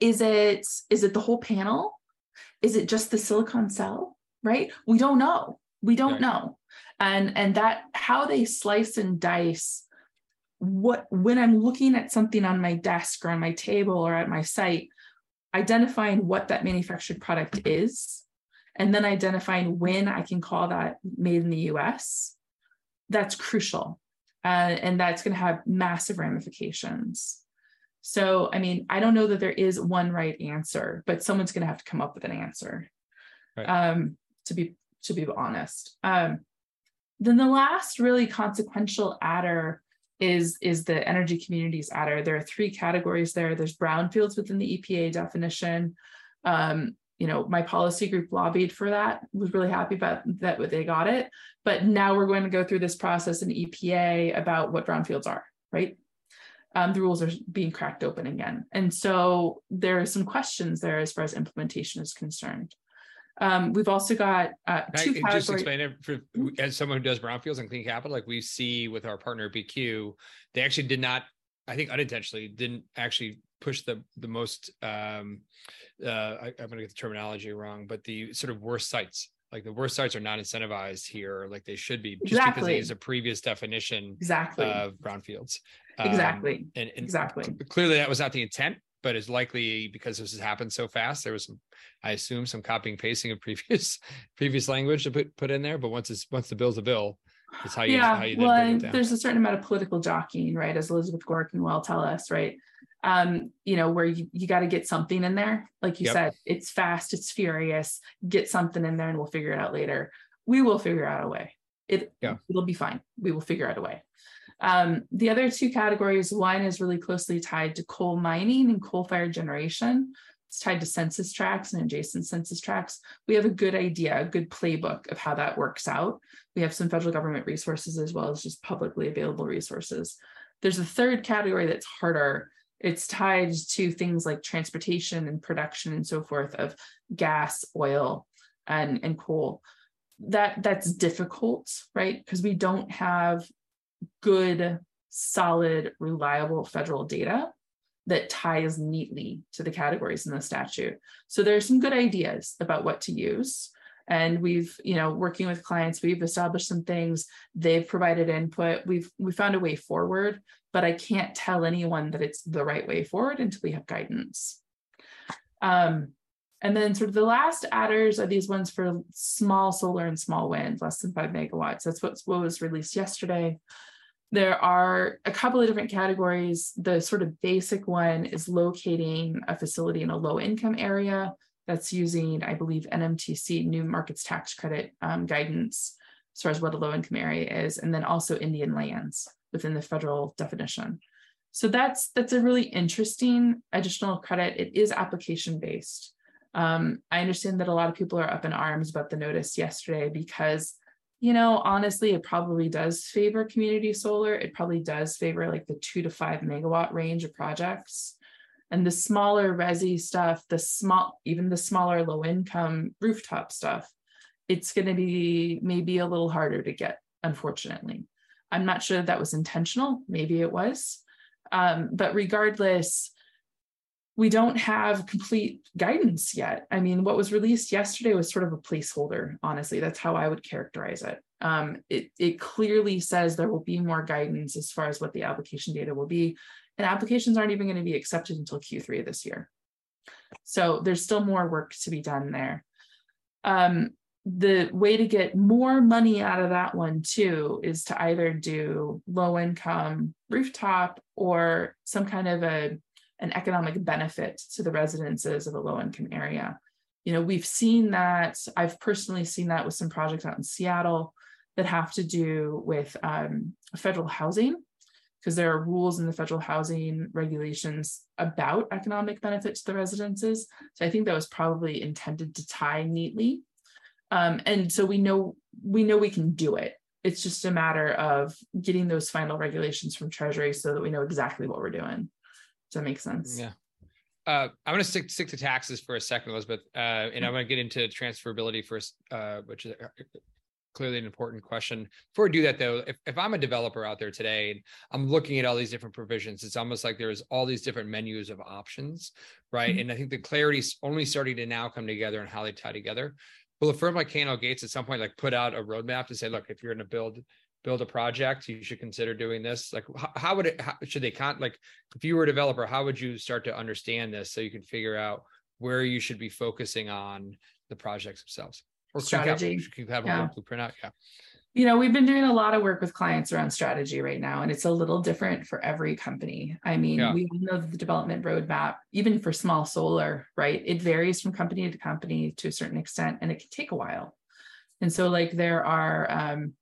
is it is it the whole panel is it just the silicon cell right we don't know we don't Right. know and and that how they slice and dice what when i'm looking at something on my desk or on my table or at my site identifying what that manufactured product is and then identifying when i can call that made in the us that's crucial uh, and that's going to have massive ramifications so i mean i don't know that there is one right answer but someone's going to have to come up with an answer right. um, to be to be honest um, then the last really consequential adder is is the energy communities adder. There are three categories there. There's brownfields within the EPA definition. Um, you know, my policy group lobbied for that. Was really happy about that. They got it. But now we're going to go through this process in EPA about what brownfields are. Right. Um, the rules are being cracked open again, and so there are some questions there as far as implementation is concerned. Um, we've also got uh, two I, Just explain it for as someone who does brownfields and clean capital, like we see with our partner BQ, they actually did not, I think unintentionally, didn't actually push the the most. Um, uh, I, I'm going to get the terminology wrong, but the sort of worst sites. Like the worst sites are not incentivized here, like they should be, just exactly. because they use a previous definition exactly of brownfields. Um, exactly. And, and exactly. Clearly, that was not the intent but it's likely because this has happened so fast. There was some, I assume, some copying pasting of previous previous language to put put in there. But once it's once the bill's a bill, it's how you yeah. how you well, there's a certain amount of political jockeying, right? As Elizabeth Gore can well tell us, right? Um, you know, where you, you got to get something in there. Like you yep. said, it's fast, it's furious. Get something in there and we'll figure it out later. We will figure out a way. It yeah. it'll be fine. We will figure out a way. Um, the other two categories, one is really closely tied to coal mining and coal fired generation. It's tied to census tracts and adjacent census tracts. We have a good idea, a good playbook of how that works out. We have some federal government resources as well as just publicly available resources. There's a third category that's harder. It's tied to things like transportation and production and so forth of gas, oil, and, and coal that that's difficult right because we don't have good, solid, reliable federal data that ties neatly to the categories in the statute. So there are some good ideas about what to use. And we've, you know, working with clients, we've established some things, they've provided input, we've we found a way forward, but I can't tell anyone that it's the right way forward until we have guidance. Um, and then sort of the last adders are these ones for small solar and small wind, less than five megawatts. That's what, what was released yesterday. There are a couple of different categories. The sort of basic one is locating a facility in a low income area that's using, I believe, NMTC, New Markets Tax Credit um, guidance as far as what a low income area is, and then also Indian lands within the federal definition. So that's that's a really interesting additional credit. It is application based. Um, I understand that a lot of people are up in arms about the notice yesterday because you know, honestly, it probably does favor community solar. It probably does favor like the two to five megawatt range of projects. And the smaller resi stuff, the small, even the smaller low income rooftop stuff, it's going to be maybe a little harder to get, unfortunately. I'm not sure that, that was intentional. Maybe it was. Um, but regardless, we don't have complete guidance yet. I mean, what was released yesterday was sort of a placeholder, honestly. That's how I would characterize it. Um, it, it clearly says there will be more guidance as far as what the application data will be, and applications aren't even going to be accepted until Q3 this year. So there's still more work to be done there. Um, the way to get more money out of that one too is to either do low income rooftop or some kind of a an economic benefit to the residences of a low income area. You know, we've seen that, I've personally seen that with some projects out in Seattle that have to do with um, federal housing, because there are rules in the federal housing regulations about economic benefit to the residences. So I think that was probably intended to tie neatly. Um, and so we know we know we can do it. It's just a matter of getting those final regulations from Treasury so that we know exactly what we're doing. Does that make sense? Yeah. Uh, I'm going to stick stick to taxes for a second, Elizabeth, uh, and I'm going to get into transferability first, uh, which is clearly an important question. Before we do that, though, if, if I'm a developer out there today and I'm looking at all these different provisions, it's almost like there's all these different menus of options, right? Mm-hmm. And I think the clarity's only starting to now come together and how they tie together. will a firm like K&L Gates at some point like put out a roadmap to say, look, if you're going to build build a project, you should consider doing this? Like, how, how would it? How, should they con like if you were a developer, how would you start to understand this so you can figure out where you should be focusing on the projects themselves? Or strategy. Have, have a yeah. blueprint out? Yeah you know, we've been doing a lot of work with clients around strategy right now, and it's a little different for every company. I mean, yeah. we know the development roadmap, even for small solar, right? It varies from company to company to a certain extent, and it can take a while. And so, like, there are um,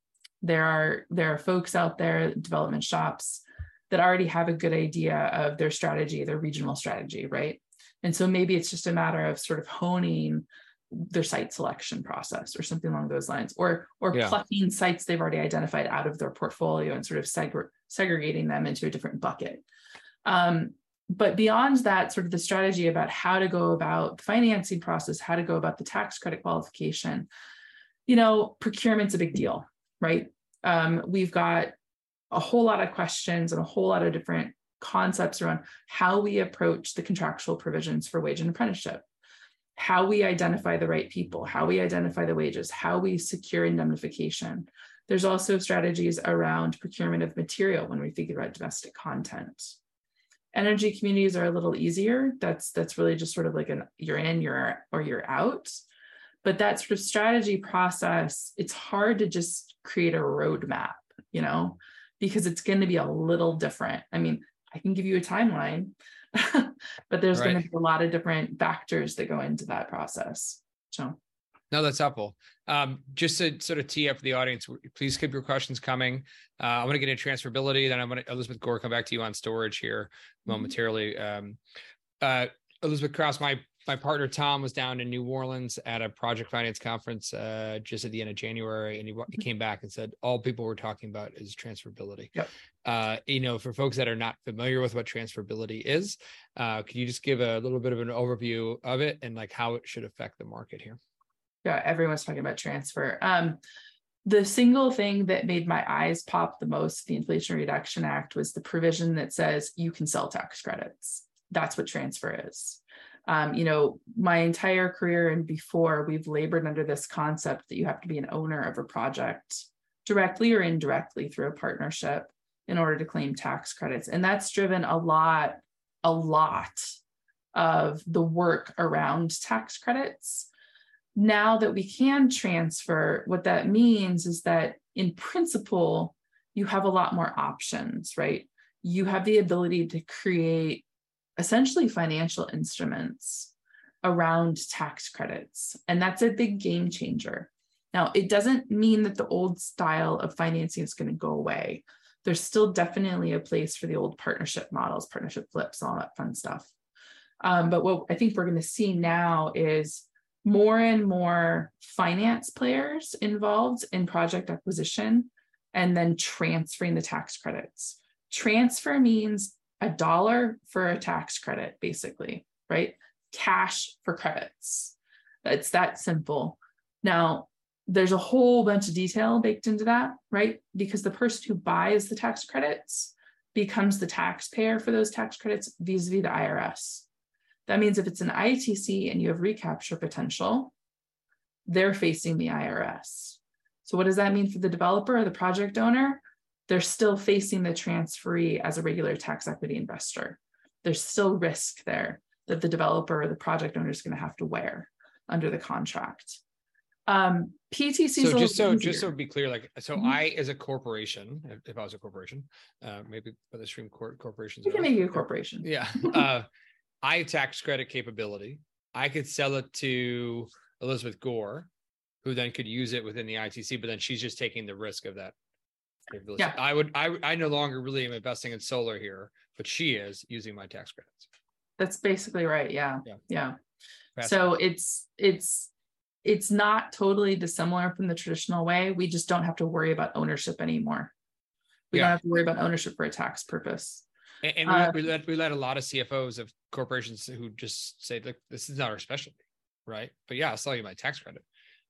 there are there are folks out there, development shops, that already have a good idea of their strategy, their regional strategy, right? And so maybe it's just a matter of sort of honing their site selection process or something along those lines or or yeah. plucking sites they've already identified out of their portfolio and sort of seg- segregating them into a different bucket. Um, but beyond that sort of the strategy about how to go about the financing process how to go about the tax credit qualification you know procurement's a big deal right? Um, we've got a whole lot of questions and a whole lot of different concepts around how we approach the contractual provisions for wage and apprenticeship how we identify the right people, how we identify the wages, how we secure indemnification. There's also strategies around procurement of material when we figure out domestic content. Energy communities are a little easier. That's that's really just sort of like an you're in, you're or you're out. But that sort of strategy process, it's hard to just create a roadmap, you know, because it's going to be a little different. I mean, I can give you a timeline, but there's right. going to be a lot of different factors that go into that process. So no, that's helpful. Um, just to sort of tee up for the audience, please keep your questions coming. Uh, I want to get into transferability, then I'm going to Elizabeth Gore come back to you on storage here mm-hmm. momentarily. Um, uh, Elizabeth Crouse, my my partner Tom was down in New Orleans at a project finance conference uh, just at the end of January, and he, he, mm-hmm. came back and said all people were talking about is transferability. Yep. Uh, you know, for folks that are not familiar with what transferability is, uh, can you just give a little bit of an overview of it and like how it should affect the market here? Yeah, everyone's talking about transfer. Um, the single thing that made my eyes pop the most, the Inflation Reduction Act, was the provision that says you can sell tax credits. That's what transfer is um, you know, my entire career and before, we've labored under this concept that you have to be an owner of a project directly or indirectly through a partnership in order to claim tax credits. And that's driven a lot, a lot of the work around tax credits. Now that we can transfer, what that means is that in principle, you have a lot more options, right? You have the ability to create essentially financial instruments around tax credits. And that's a big game changer. Now, it doesn't mean that the old style of financing is going to go away. There's still definitely a place for the old partnership models, partnership flips, all that fun stuff. Um, but what I think we're going to see now is more and more finance players involved in project acquisition and then transferring the tax credits. Transfer means a dollar for a tax credit, basically, right? Cash for credits. It's that simple. Now, there's a whole bunch of detail baked into that, right? Because the person who buys the tax credits becomes the taxpayer for those tax credits vis a vis the IRS. That means if it's an ITC and you have recapture potential, they're facing the IRS. So, what does that mean for the developer or the project owner? They're still facing the transferee as a regular tax equity investor. There's still risk there that the developer or the project owner is going to have to wear under the contract. Um, PTC. So just so easier. just so be clear, like so, mm-hmm. I as a corporation, if I was a corporation, uh, maybe by the stream court corporations, you can make you a corporation. Yeah, uh, I tax credit capability. I could sell it to Elizabeth Gore, who then could use it within the ITC, but then she's just taking the risk of that yeah. I would I I no longer really am investing in solar here, but she is using my tax credits. That's basically right. Yeah. Yeah. yeah. So it's it's it's not totally dissimilar from the traditional way. We just don't have to worry about ownership anymore. We yeah. don't have to worry about ownership for a tax purpose. And, and uh, we, let we let a lot of CFOs of corporations who just say, "Look, this is not our specialty, right?" But yeah, I'll sell you my tax credit.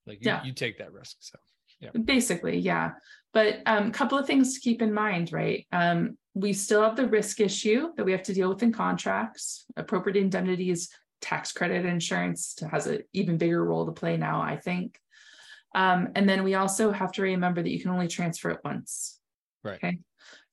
Like you, yeah. you take that risk. So yeah. Basically, yeah. But a um, couple of things to keep in mind, right? Um, we still have the risk issue that we have to deal with in contracts. Appropriate indemnities tax credit insurance has an even bigger role to play now, I think. Um, and then we also have to remember that you can only transfer it once. Right. Okay.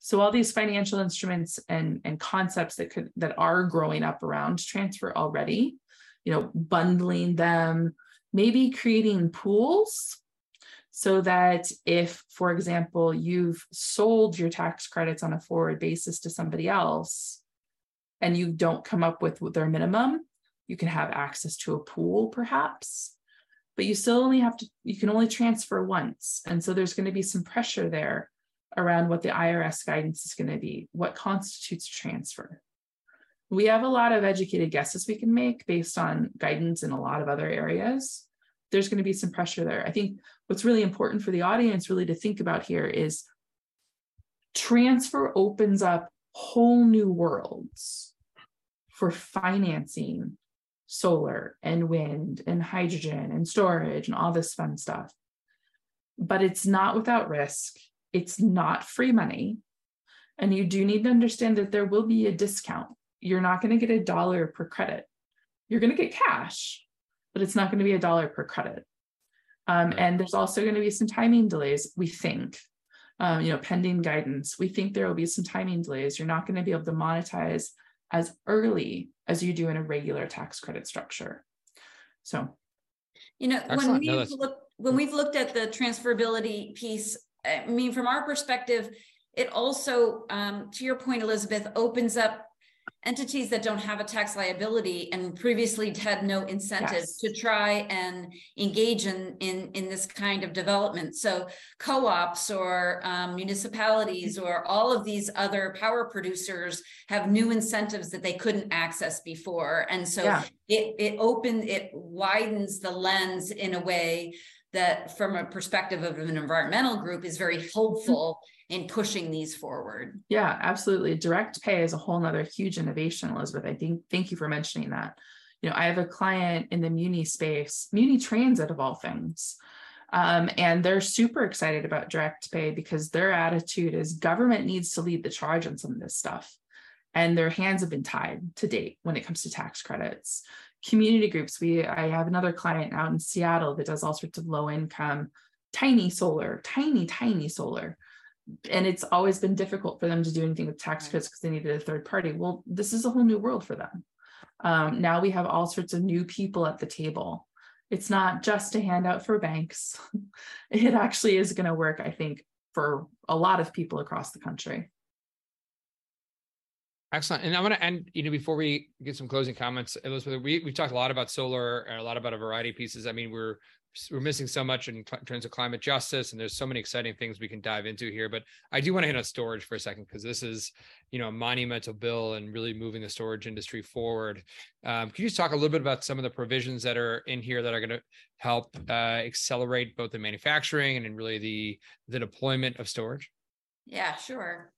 So all these financial instruments and, and concepts that could that are growing up around transfer already, you know, bundling them, maybe creating pools so that if, for example, you've sold your tax credits on a forward basis to somebody else and you don't come up with their minimum, you can have access to a pool perhaps but you still only have to you can only transfer once. And so there's going to be some pressure there around what the irs guidance is going to be what constitutes transfer. We have a lot of educated guesses we can make based on guidance in a lot of other areas there's going to be some pressure there i think what's really important for the audience really to think about here is transfer opens up whole new worlds for financing solar and wind and hydrogen and storage and all this fun stuff. But it's not without risk. It's not free money. And you do need to understand that there will be a discount. You're not going to get a dollar per credit. You're going to get cash, but it's not going to be a dollar per credit. Um, right. And there's also going to be some timing delays, we think. Um, you know, pending guidance, we think there will be some timing delays. You're not going to be able to monetize as early as you do in a regular tax credit structure. So, you know, Excellent. when we've no, looked when we've looked at the transferability piece, I mean, from our perspective, it also, um, to your point, Elizabeth, opens up entities that don't have a tax liability and previously had no incentives yes. to try and engage in, in, in this kind of development. So co-ops or um, municipalities or all of these other power producers have new incentives that they couldn't access before. And so yeah. it, it opens, it widens the lens in a way that from a perspective of an environmental group is very helpful in pushing these forward. Yeah, absolutely. Direct pay is a whole nother huge innovation, Elizabeth. I think thank you for mentioning that. You know, I have a client in the Muni space, Muni Transit of all things. Um, and they're super excited about direct pay because their attitude is government needs to lead the charge on some of this stuff. And their hands have been tied to date when it comes to tax credits. Community groups, we I have another client out in Seattle that does all sorts of low income, tiny solar, tiny, tiny solar and it's always been difficult for them to do anything with tax credits because they needed a third party. Well, this is a whole new world for them. Um, now we have all sorts of new people at the table. It's not just a handout for banks. it actually is going to work, I think, for a lot of people across the country. Excellent. And I want to end, you know, before we get some closing comments, Elizabeth, we, we've talked a lot about solar and a lot about a variety of pieces. I mean, we're we're missing so much in terms of climate justice and there's so many exciting things we can dive into here but i do want to hit on storage for a second because this is you know a monumental bill and really moving the storage industry forward. Um, can you just talk a little bit about some of the provisions that are in here that are going to help uh, accelerate both the manufacturing and really the the deployment of storage? Yeah sure.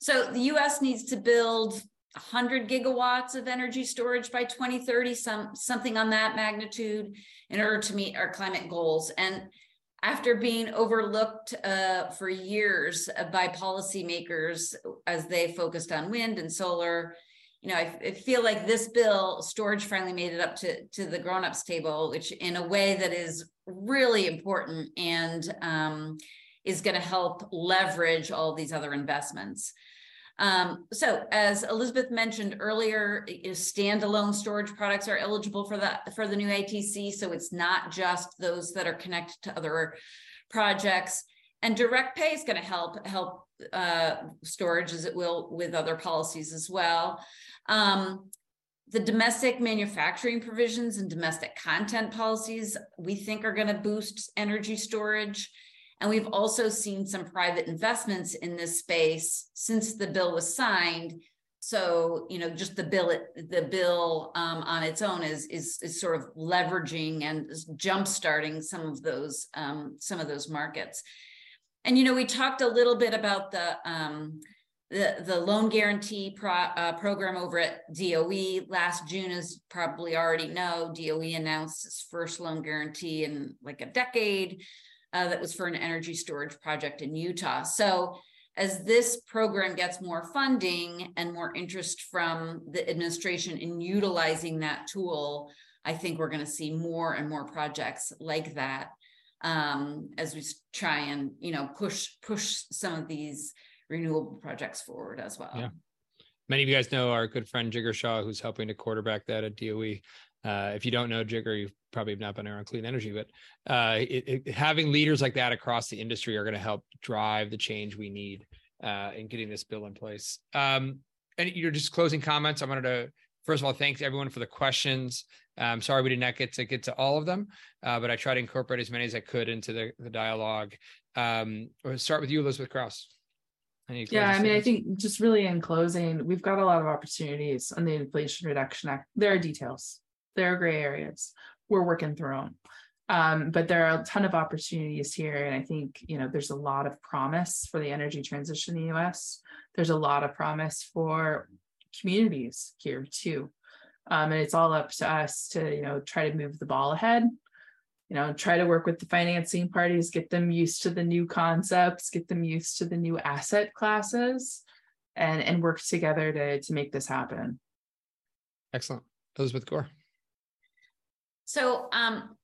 So the us needs to build 100 gigawatts of energy storage by 2030, some something on that magnitude, in order to meet our climate goals. And after being overlooked uh, for years by policymakers as they focused on wind and solar, you know, I, I feel like this bill, storage finally made it up to, to the grown-ups table, which in a way that is really important and um, is going to help leverage all these other investments. Um, so as Elizabeth mentioned earlier, standalone storage products are eligible for that for the new ITC. So it's not just those that are connected to other projects. And direct pay is going to help help uh, storage as it will with other policies as well. Um, the domestic manufacturing provisions and domestic content policies we think are going to boost energy storage and we've also seen some private investments in this space since the bill was signed. So, you know, just the bill, the bill um, on its own is, is is sort of leveraging and jump starting some of those um, some of those markets. And you know, we talked a little bit about the um, the, the loan guarantee pro, uh, program over at DOE last June, as probably already know, DOE announced its first loan guarantee in like a decade uh, that was for an energy storage project in Utah. So as this program gets more funding and more interest from the administration in utilizing that tool, I think we're going to see more and more projects like that um, as we try and you know push push some of these renewable projects forward as well. Yeah. Many of you guys know our good friend Jigar Shah, who's helping to quarterback that at DOE. Uh, if you don't know Jigar, you probably have not been around clean energy, but uh, it, it, having leaders like that across the industry are going to help drive the change we need uh, in getting this bill in place. Um, and you're just closing comments. I wanted to first of all thank everyone for the questions. I'm sorry we did not get to get to all of them, uh, but I tried to incorporate as many as I could into the, the dialogue. Um, we'll start with you, Elizabeth Crouse. Yeah, I mean, I think just really in closing, we've got a lot of opportunities on the Inflation Reduction Act. There are details, there are gray areas. We're working through them. Um, but there are a ton of opportunities here. And I think, you know, there's a lot of promise for the energy transition in the US. There's a lot of promise for communities here too. Um, and it's all up to us to, you know, try to move the ball ahead you know try to work with the financing parties get them used to the new concepts get them used to the new asset classes and and work together to to make this happen excellent elizabeth gore so um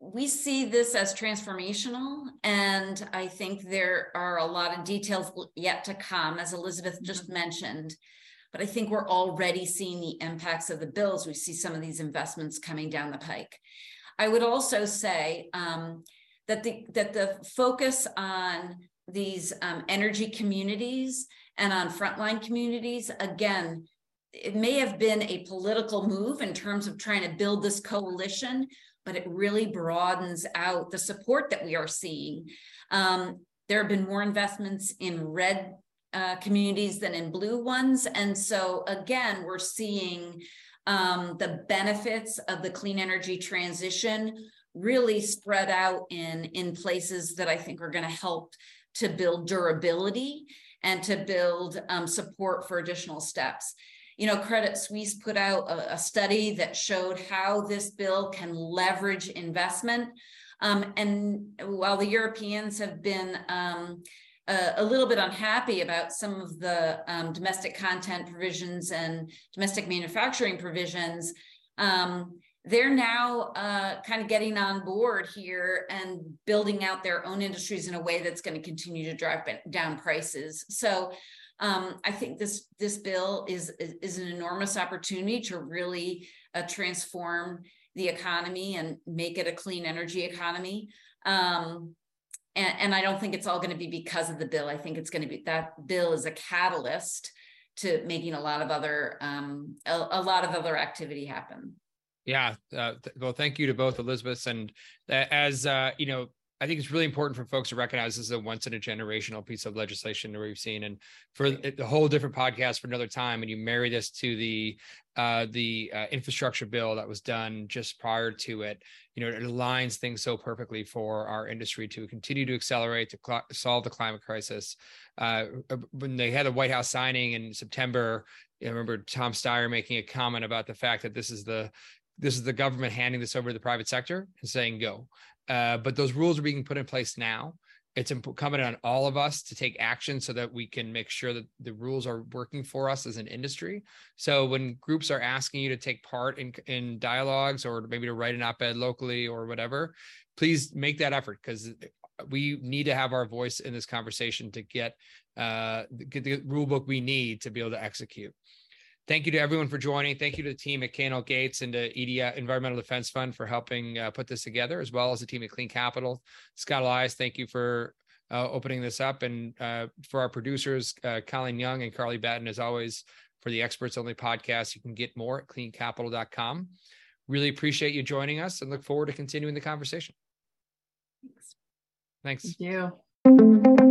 we see this as transformational and i think there are a lot of details yet to come as elizabeth just mm-hmm. mentioned. But i think we're already seeing the impacts of the bills. We see some of these investments coming down the pike. I would also say um, that the that the focus on these um, energy communities and on frontline communities again it may have been a political move in terms of trying to build this coalition but it really broadens out the support that we are seeing um, there have been more investments in red uh, communities than in blue ones and so again we're seeing um, the benefits of the clean energy transition really spread out in in places that I think are going to help to build durability and to build um, support for additional steps. You know, Credit Suisse put out a, a study that showed how this bill can leverage investment. Um, and while the Europeans have been um, a little bit unhappy about some of the um, domestic content provisions and domestic manufacturing provisions. Um, they're now uh, kind of getting on board here and building out their own industries in a way that's going to continue to drive down prices. So um, I think this this bill is, is, an enormous opportunity to really uh, transform the economy and make it a clean energy economy. Um, and, and I don't think it's all going to be because of the bill. I think it's going to be that bill is a catalyst to making a lot of other um, a, a lot of other activity happen. Yeah. Uh, well, thank you to both Elizabeth and uh, as uh, you know, I think it's really important for folks to recognize this is a once in a generational piece of legislation that we've seen, and for the whole different podcast for another time. And you marry this to the uh, the uh, infrastructure bill that was done just prior to it. You know, it aligns things so perfectly for our industry to continue to accelerate to cl- solve the climate crisis. Uh, uh when they had the White House signing in September, I remember Tom Steyer making a comment about the fact that this is the this is the government handing this over to the private sector and saying go uh, but those rules are being put in place now. It's incumbent on all of us to take action so that we can make sure that the rules are working for us as an industry. So when groups are asking you to take part in in dialogues or maybe to write an op-ed locally or whatever, please make that effort because we need to have our voice in this conversation to get uh, get the rule book we need to be able to execute. Thank you to everyone for joining. Thank you to the team at K&L Gates and to EDI Environmental Defense Fund for helping uh, put this together, as well as the team at Clean Capital. Scott Elias, thank you for uh, opening this up. And uh, for our producers, uh, Colleen Young and Carly Batten, as always, for the Experts Only podcast, you can get more at cleancapital.com. Really appreciate you joining us and look forward to continuing the conversation. Thanks. Thanks. Thank you.